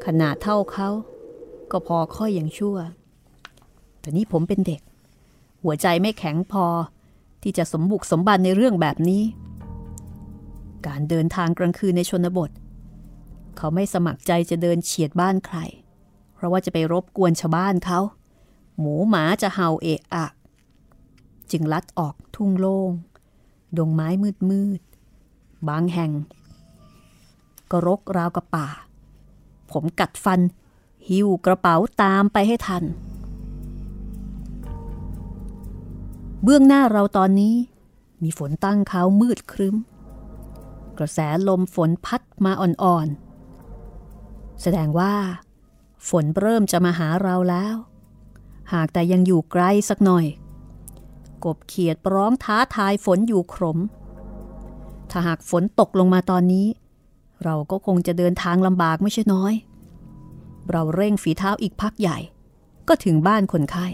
ขนาดเท่าเขาก็พอค่อยอย่างชั่ว แต่นี่ผมเป็นเด็ก หัวใจไม่แข็งพอที่จะสมบุกสมบันในเรื่องแบบนี้ การเดินทางกลางคืนในชนบท เขาไม่สมัครใจจะเดินเฉียดบ้านใคร เพราะว่าจะไปรบกวนชาวบ้านเขา หมูหมาจะเห่าเอะอะ จึงลัดออกทุ่งโล่ง ดงไม้มืดมืด บางแห่ง ก็รกราวกับป่า ผมกัดฟัน หิ้วกระเป๋าตามไปให้ทัน เบื้องหน้าเราตอนนี้ มีฝนตั้งเขามืดครึ้ม กระแสลมฝนพัดมาอ่อนๆ แสดงว่า ฝนเริ่มจะมาหาเราแล้ว หากแต่ยังอยู่ไกลสักหน่อย กบเขียดร้องท้าทายฝนอยู่ขรมถ้าหากฝนตกลงมาตอนนี้ เราก็คงจะเดินทางลำบากไม่ใช่น้อย เราเร่งฝีเท้าอีกพักใหญ่ ก็ถึงบ้านคนไข้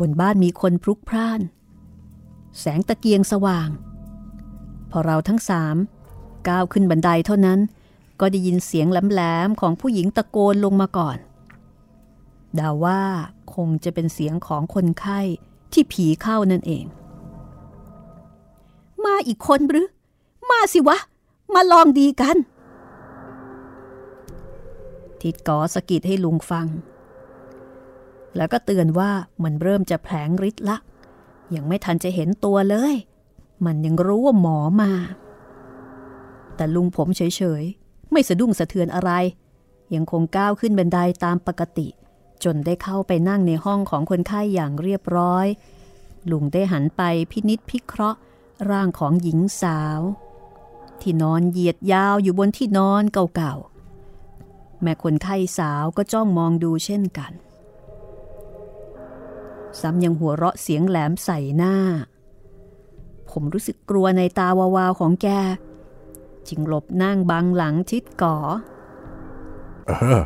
บนบ้านมีคนพลุกพล่าน แสงตะเกียงสว่าง พอเราทั้งสามก้าวขึ้นบันไดเท่านั้น ก็ได้ยินเสียงแหลมๆของผู้หญิงตะโกนลงมาก่อนดาว่าคงจะเป็นเสียงของคนไข้ที่ผีเข้านั่นเอง มาอีกคนหรือ มาสิวะ มาลองดีกัน ทิดกอสกิดให้ลุงฟัง แล้วก็เตือนว่ามันเริ่มจะแผลงฤทธิ์ละ ยังไม่ทันจะเห็นตัวเลย มันยังรู้ว่าหมอมา แต่ลุงผมเฉยๆ ไม่สะดุ้งสะเทือนอะไร ยังคงก้าวขึ้นบันไดาตามปกติ จนได้เข้าไปนั่งในห้องของคนไข้อย่างเรียบร้อยลุงได้หันไปพินิษพิเคราะห์ร่างของหญิงสาว ที่นอนเหยียดยาวอยู่บนที่นอนเก่าๆ แม่คนไข้สาวก็จ้องมองดูเช่นกัน ซ้ำยังหัวเราะเสียงแหลมใส่หน้า ผมรู้สึกกลัวในตาวาวๆของแก จึงหลบนั่งบังหลังทิดก่อ เออ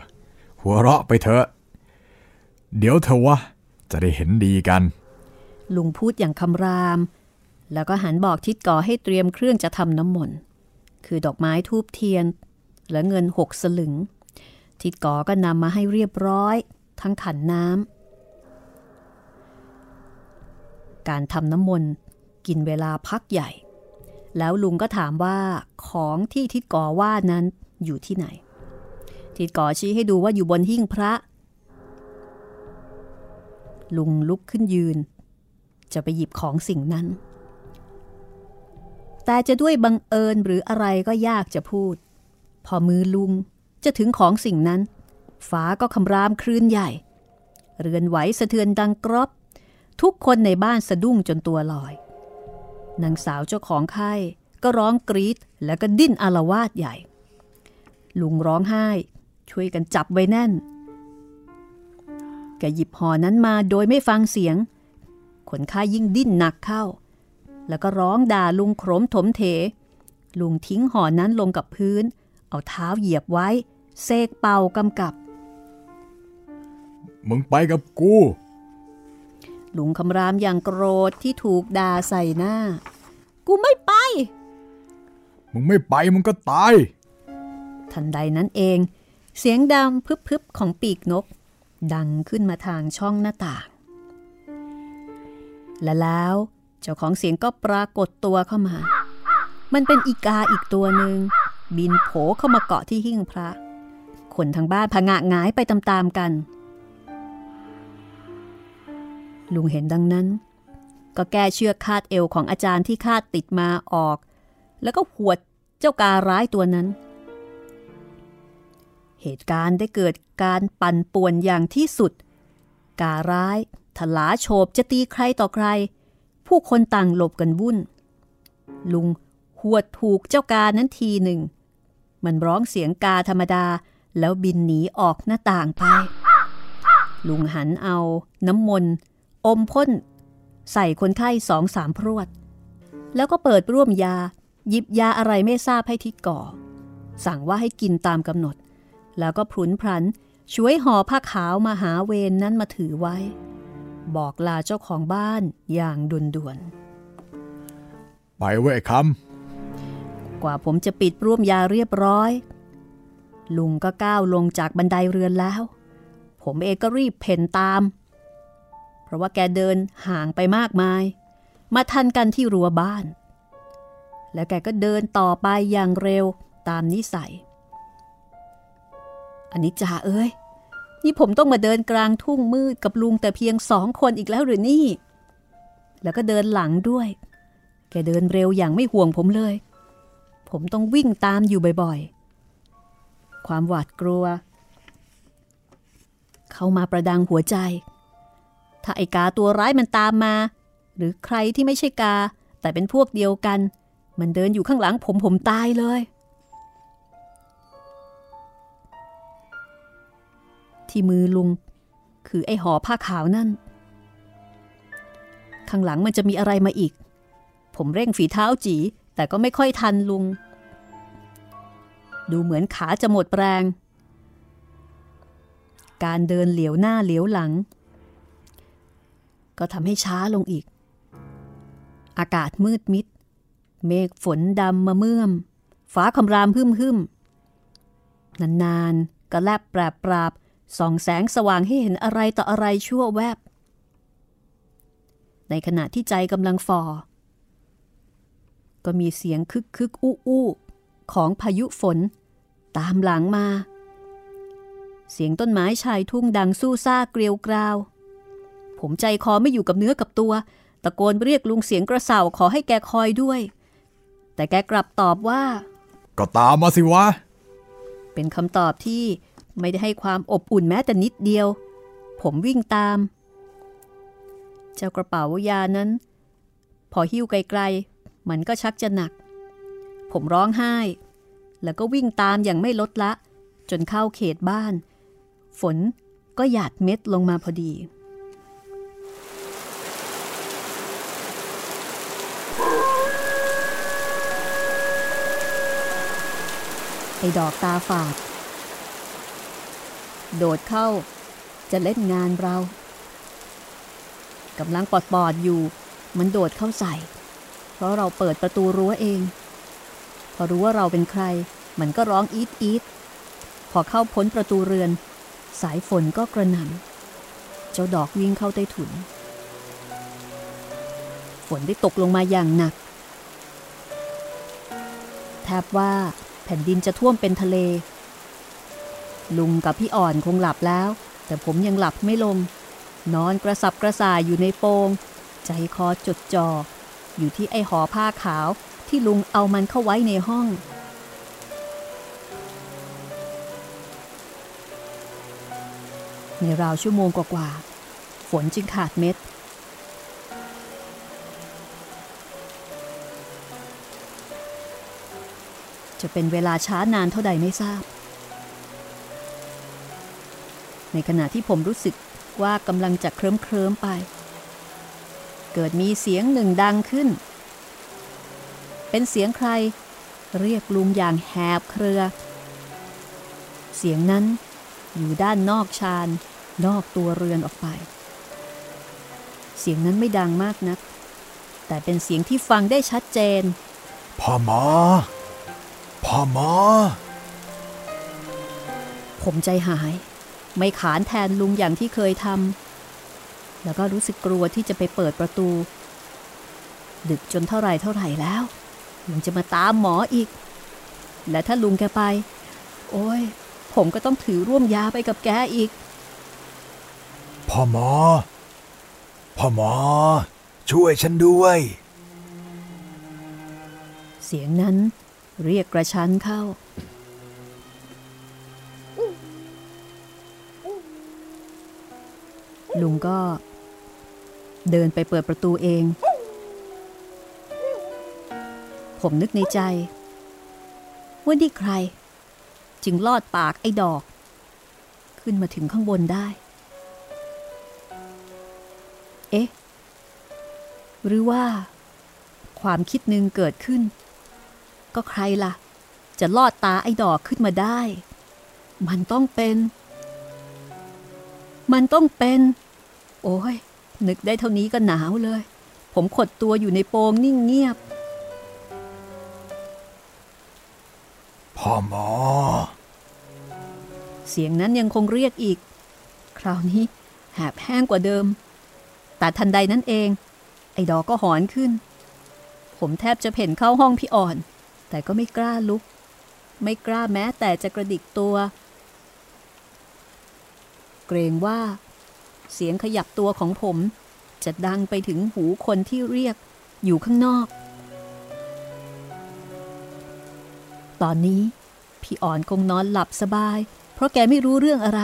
หัวเราะไปเถอะ เดี๋ยวเธอวะ จะได้เห็นดีกัน ลุงพูดอย่างคำรามแล้วก็หันบอกทิดก่อให้เตรียมเครื่องจะทำน้ำมนต์ คือดอกไม้ทูบเทียน และเงินหกสลึง ทิดกอก็นำมาให้เรียบร้อย ทั้งขันน้ำ การทำน้ำมนต์กินเวลาพักใหญ่ แล้วลุงก็ถามว่าของที่ทิดกอว่านั้นอยู่ที่ไหน ทิดก่อชี้ให้ดูว่าอยู่บนหิ้งพระ ลุงลุกขึ้นยืน จะไปหยิบของสิ่งนั้น แต่จะด้วยบังเอิญหรืออะไรก็ยากจะพูด พอมือลุงจะถึงของสิ่งนั้น ฟ้าก็คำรามคลื่นใหญ่ เรือนไหวสะเทือนดังกรอบทุกคนในบ้านสะดุ้งจนตัวลอย นางสาวเจ้าของไข้ก็ร้องกรีดแล้วก็ดิ้นอารวาสใหญ่ ลุงร้องไห้ ช่วยกันจับไว้แน่น แกหยิบห่อนั้นมาโดยไม่ฟังเสียง คนไข้ยิ่งดิ้นหนักเข้า แล้วก็ร้องด่าลุงโขมถมเถ ลุงทิ้งห่อนั้นลงกับพื้น เอาเท้าเหยียบไว้ เซกเป่ากำกับ มึงไปกับกู ลุงคำรามอย่างโกรธที่ถูกด่าใส่หน้า กูไม่ไป มึงไม่ไปมึงก็ตาย ทันใดนั้นเอง เสียงดังพึบๆของปีกนก ดังขึ้นมาทางช่องหน้าต่าง และแล้วเจ้าของเสียงก็ปรากฏตัวเข้ามา มันเป็นอีกาอีกตัวหนึ่งบินโผเข้ามาเกาะที่หิ้งพระ คนทางบ้านผงะหงายไปตามๆกัน ลุงเห็นดังนั้น ก็แก้เชือกคาดเอวของอาจารย์ที่คาดติดมาออก แล้วก็หวดเจ้าการ้ายตัวนั้น เหตุการณ์ได้เกิดการปั่นป่วนอย่างที่สุด การ้ายถลาโฉบจะตีใครต่อใคร ผู้คนต่างหลบกันวุ่น ลุงหวดถูกเจ้ากานั้นทีหนึ่ง มันร้องเสียงกาธรรมดาแล้วบินหนีออกหน้าต่างไป ลุงหันเอาน้ำมนต์อมพ่น ใส่คนไข้สองสามพรวด แล้วก็เปิดร่วมยา หยิบยาอะไรไม่ทราบให้ทิดก่อ สั่งว่าให้กินตามกำหนด แล้วก็พลุนพลันช่วยห่อผ้าขาวมาหาเวนนั้นมาถือไว้ บอกลาเจ้าของบ้านอย่างด่วน ไปเว้ยไอ้คๆกว่าผมจะปิดร่วมยาเรียบร้อย ลุงก็ก้าวลงจากบันไดเรือนแล้ว ผมเองก็รีบเพ่นตาม เพราะว่าแกเดินห่างไปมากมาย มาทันกันที่รั้วบ้าน แล้วแกก็เดินต่อไปอย่างเร็วตามนิสัย อันนี้จ่าเอ้ย นี่ผมต้องมาเดินกลางทุ่งมืดกับลุงแต่เพียงสองคนอีกแล้วหรือนี่ แล้วก็เดินหลังด้วย แกเดินเร็วอย่างไม่ห่วงผมเลย ผมต้องวิ่งตามอยู่บ่อยๆ ความหวาดกลัว เข้ามาประดังหัวใจ ถ้าไอกาตัวร้ายมันตามมา หรือใครที่ไม่ใช่กา แต่เป็นพวกเดียวกัน มันเดินอยู่ข้างหลังผมผมตายเลย ที่มือลุง คือไอห่อผ้าขาวนั่น ข้างหลังมันจะมีอะไรมาอีก ผมเร่งฝีเท้าจีแต่ก็ไม่ค่อยทันลุง ดูเหมือนขาจะหมดแรง การเดินเหลียวหน้าเหลียวหลัง ก็ทำให้ช้าลงอีก อากาศมืดมิด เมฆฝนดำมาเมื่อม ฟ้าคำรามหึ่มหึมนานๆก็แลบแปรปราบ ส่องแสงสว่างให้เห็นอะไรต่ออะไรชั่วแวบ ในขณะที่ใจกำลังฟอ ก็มีเสียงคึกคึกอู้อู้ของพายุฝน ตามหลังมา เสียงต้นไม้ชายทุ่งดังสู้ซ่าเกลียวกราว ผมใจคอไม่อยู่กับเนื้อกับตัว ตะโกนเรียกลุงเสียงกระเสาขอให้แกคอยด้วย แต่แกกลับตอบว่าำก็ตามมาสิวะ เป็นคำตอบที่ ไม่ได้ให้ความอบอุ่นแม้แต่นิดเดียว ผมวิ่งตาม เจ้ากระเป๋ายานั้น พอหิ้วไกลๆ มันก็ชักจะหนัก ผมร้องไห้ แล้วก็วิ่งตามอย่างไม่ลดละ จนเข้าเขตบ้าน ฝนก็หยาดเม็ดลงมาพอดีไอ้ดอกตาฝาด โดดเข้า จะเล่นงานเรากำลังปอดปอดอยู่ มันโดดเข้าใส่ เพราะเราเปิดประตูรั้วเอง พอรู้ว่าเราเป็นใคร มันก็ร้องอีดอีดพอเข้าพ้นประตูเรือน สายฝนก็กระหน่ำเจ้าดอกวิ่งเข้าใต้ถุน ฝนได้ตกลงมาอย่างหนัก แทบว่าแผ่นดินจะท่วมเป็นทะเล ลุงกับพี่อ่อนคงหลับแล้ว แต่ผมยังหลับไม่ลง นอนกระสับกระส่ายอยู่ในโปง ใจคอจดจ่ออยู่ที่ไอหอผ้าขาวที่ลุงเอามันเข้าไว้ในห้อง ในราวชั่วโมงกว่าๆฝนจึงขาดเม็ด จะเป็นเวลาช้านานเท่าใดไม่ทราบ ในขณะที่ผมรู้สึกว่ากำลังจะเคลิ้มเคลิ้มไป เกิดมีเสียงหนึ่งดังขึ้น เป็นเสียงใคร เรียกลุงอย่างแหบเครือ เสียงนั้นอยู่ด้านนอกชานนอกตัวเรือนออกไป เสียงนั้นไม่ดังมากนัก แต่เป็นเสียงที่ฟังได้ชัดเจน พ่อหมอ พ่อหมอ ผมใจหาย ไม่ขานแทนลุงอย่างที่เคยทำแล้วก็รู้สึกกลัวที่จะไปเปิดประตู ดึกจนเท่าไหร่เท่าไหร่แล้วยังจะมาตามหมออีก และถ้าลุงแกไป โอ้ย ผมก็ต้องถือร่วมยาไปกับแกอีก พ่อหมอ พ่อหมอ ช่วยฉันด้วย เสียงนั้นเรียกกระชั้นเข้า ลุงก็ เดินไปเปิดประตูเอง ผมนึกในใจว่านี่ใคร จึงลอดปากไอ้ดอก ขึ้นมาถึงข้างบนได้ เอ๊ะ หรือว่า ความคิดหนึ่งเกิดขึ้น ก็ใครล่ะ จะลอดตาไอ้ดอกขึ้นมาได้ มันต้องเป็น มันต้องเป็น โอ้ย นึกได้เท่านี้ก็หนาวเลย ผมขดตัวอยู่ในโปงนิ่งเงียบ พ่อหมอ เสียงนั้นยังคงเรียกอีก คราวนี้แหบแห้งกว่าเดิม แต่ทันใดนั้นเอง ไอ้ดอกก็หอนขึ้น ผมแทบจะเพ่นเข้าห้องพี่อ่อน แต่ก็ไม่กล้าลุก ไม่กล้าแม้แต่จะกระดิกตัว เกรงว่า เสียงขยับตัวของผม จะดังไปถึงหูคนที่เรียกอยู่ข้างนอก ตอนนี้ พี่อ่อนคงนอนหลับสบาย เพราะแกไม่รู้เรื่องอะไร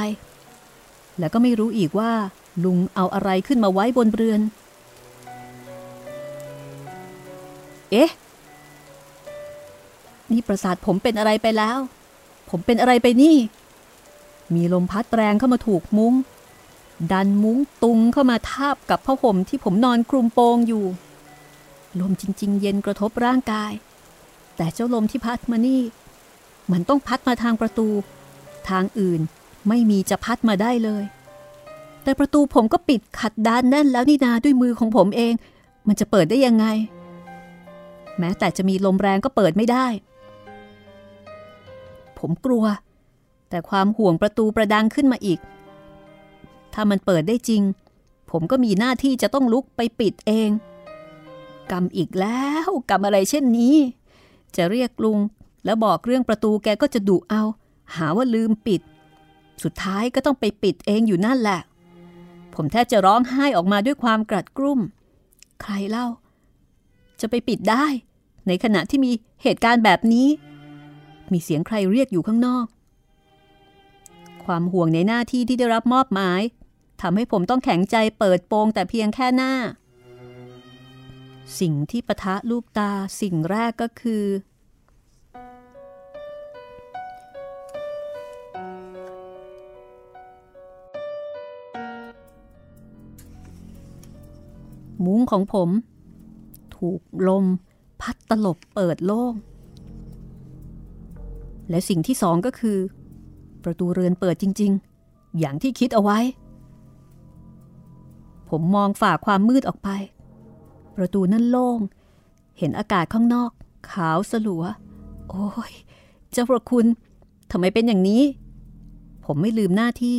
แล้วก็ไม่รู้อีกว่า ลุงเอาอะไรขึ้นมาไว้บนเรือน เอ๊ะ นี่ประสาทผมเป็นอะไรไปแล้ว ผมเป็นอะไรไปนี่ มีลมพัดแรงเข้ามาถูกมุง้ง ดันมุ้งตุงเข้ามาทาบกับผ้าห่มที่ผมนอนคลุมโปงอยู่ ลมจริง ๆ เย็นกระทบร่างกาย แต่เจ้าลมที่พัดมานี่ มันต้องพัดมาทางประตู ทางอื่นไม่มีจะพัดมาได้เลย แต่ประตูผมก็ปิดขัดด้านแน่นแล้วนี่นาด้วยมือของผมเอง มันจะเปิดได้ยังไง แม้แต่จะมีลมแรงก็เปิดไม่ได้ ผมกลัว แต่ความห่วงประตูประดังขึ้นมาอีก ถ้ามันเปิดได้จริง ผมก็มีหน้าที่จะต้องลุกไปปิดเอง กรรมอีกแล้วกรรมอะไรเช่นนี้ จะเรียกลุงแล้วบอกเรื่องประตูแกก็จะดุเอา หาว่าลืมปิด สุดท้ายก็ต้องไปปิดเองอยู่นั่นแหละ ผมแทบจะร้องไห้ออกมาด้วยความกรัดกรุ่ม ใครเล่า จะไปปิดได้ ในขณะที่มีเหตุการณ์แบบนี้ มีเสียงใครเรียกอยู่ข้างนอก ความห่วงในหน้าที่ที่ได้รับมอบหมายทำให้ผมต้องแข็งใจเปิดโปงแต่เพียงแค่หน้า สิ่งที่ประทะลูกตาสิ่งแรกก็คือ มุ้งของผม ถูกลม พัดตลบเปิดโล่ง และสิ่งที่สองก็คือ ประตูเรือนเปิดจริง ๆ อย่างที่คิดเอาไว้ ผมมองฝ่าความมืดออกไป ประตูนั่นโล่ง เห็นอากาศข้างนอก ขาวสลัว โอ้ย เจ้าพระคุณทำไมเป็นอย่างนี้ ผมไม่ลืมหน้าที่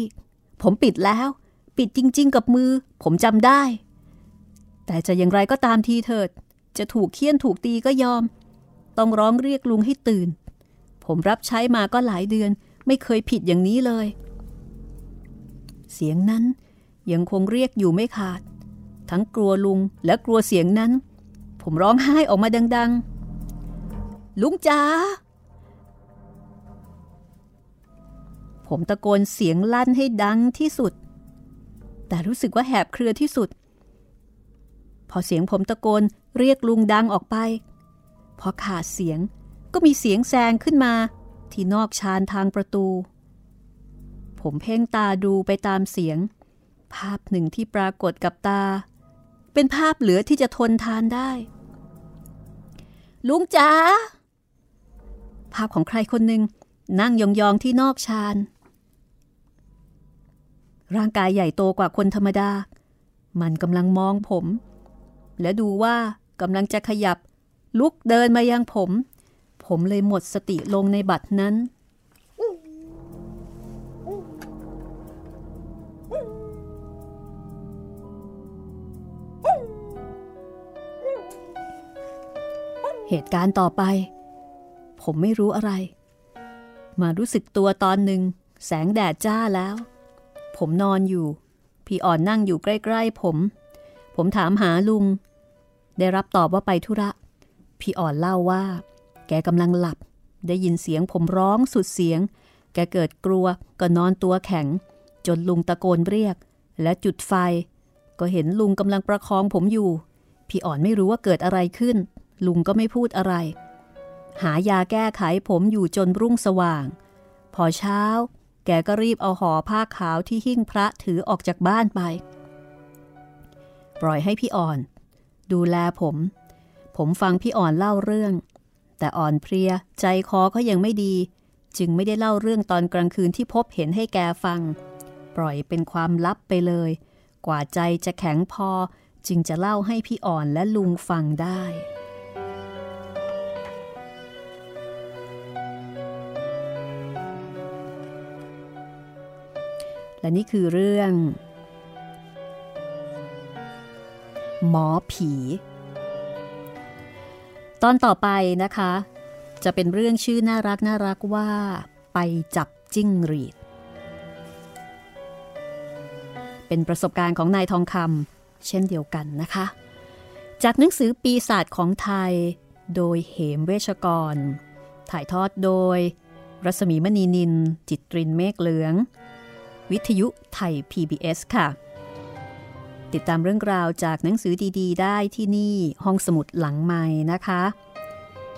ผมปิดแล้ว ปิดจริง ๆ กับมือ ผมจำได้ แต่จะอย่างไรก็ตามทีเถิด จะถูกเคี่ยนถูกตีก็ยอม ต้องร้องเรียกลุงให้ตื่นผมรับใช้มาก็หลายเดือน ไม่เคยผิดอย่างนี้เลย เสียงนั้นยังคงเรียกอยู่ไม่ขาด ทั้งกลัวลุงและกลัวเสียงนั้น ผมร้องไห้ออกมาดัง ๆ ลุงจ๋าผมตะโกนเสียงลั่นให้ดังที่สุด แต่รู้สึกว่าแหบเครือที่สุด พอเสียงผมตะโกนเรียกลุงดังออกไป พอขาดเสียงก็มีเสียงแซงขึ้นมา ที่นอกชานทางประตู ผมเพ่งตาดูไปตามเสียง ภาพหนึ่งที่ปรากฏกับตา เป็นภาพเหลือที่จะทนทานได้ ลุงจ๋าภาพของใครคนหนึ่งนั่งยองๆที่นอกชานร่างกายใหญ่โตกว่าคนธรรมดา มันกำลังมองผม และดูว่ากำลังจะขยับลุกเดินมายังผม ผมเลยหมดสติลงในบัตรนั้น เหตุการณ์ต่อไป ผมไม่รู้อะไร มารู้สึกตัวตอนหนึ่ง แสงแดดจ้าแล้ว ผมนอนอยู่ พี่อ่อนนั่งอยู่ใกล้ ๆ ผม ผมถามหาลุง ได้รับตอบว่าไปธุระ พี่อ่อนเล่าว่า แกกำลังหลับ ได้ยินเสียงผมร้องสุดเสียง แกเกิดกลัวก็นอนตัวแข็ง จนลุงตะโกนเรียก และจุดไฟ ก็เห็นลุงกำลังประคองผมอยู่ พี่อ่อนไม่รู้ว่าเกิดอะไรขึ้น ลุงก็ไม่พูดอะไร หายาแก้ไขผมอยู่จนรุ่งสว่าง พอเช้า แกก็รีบเอาห่อผ้าขาวที่หิ้งพระถือออกจากบ้านไป ปล่อยให้พี่อ่อน ดูแลผม ผมฟังพี่อ่อนเล่าเรื่อง แต่อ่อนเพลียใจคอก็ยังไม่ดี จึงไม่ได้เล่าเรื่องตอนกลางคืนที่พบเห็นให้แกฟัง ปล่อยเป็นความลับไปเลย กว่าใจจะแข็งพอจึงจะเล่าให้พี่อ่อนและลุงฟังได้และนี่คือเรื่อง หมอผี ตอนต่อไปนะคะ จะเป็นเรื่องชื่อน่ารักน่ารักว่า ไปจับจิ้งหรีด เป็นประสบการณ์ของนายทองคำเช่นเดียวกันนะคะ จากหนังสือปีศาจของไทย โดยเหมเวชกร ถ่ายทอดโดย รัศมีมณีนิน จิตรินเมฆเหลือง วิทยุไทย PBS ค่ะ ติดตามเรื่องราวจากหนังสือดีๆ ได้ที่นี่ห้องสมุดหลังใหม่นะคะ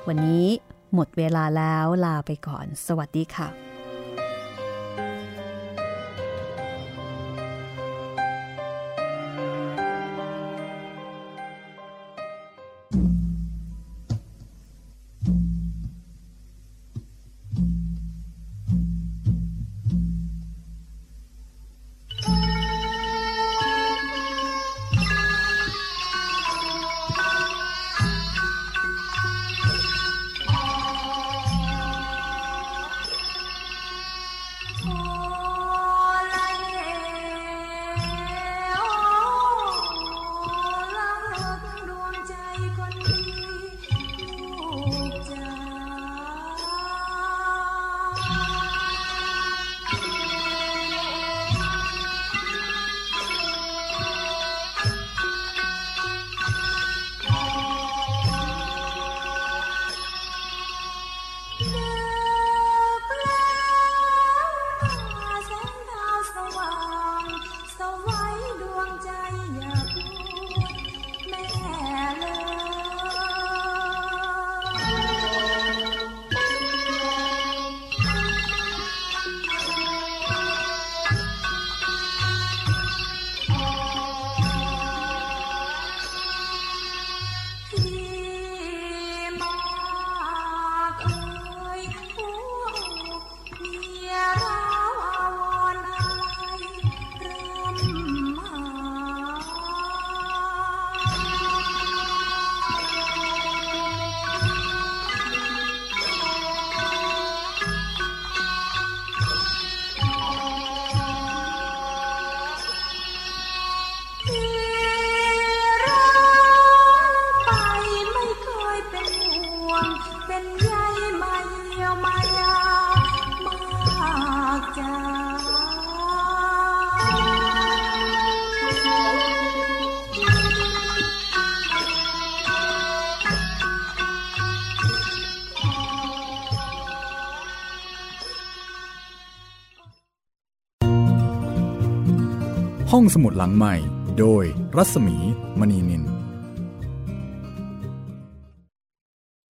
วันนี้หมดเวลาแล้วลาไปก่อน สวัสดีค่ะ「 สมุดหลังใหม่ โดยรัศมีมณีนิน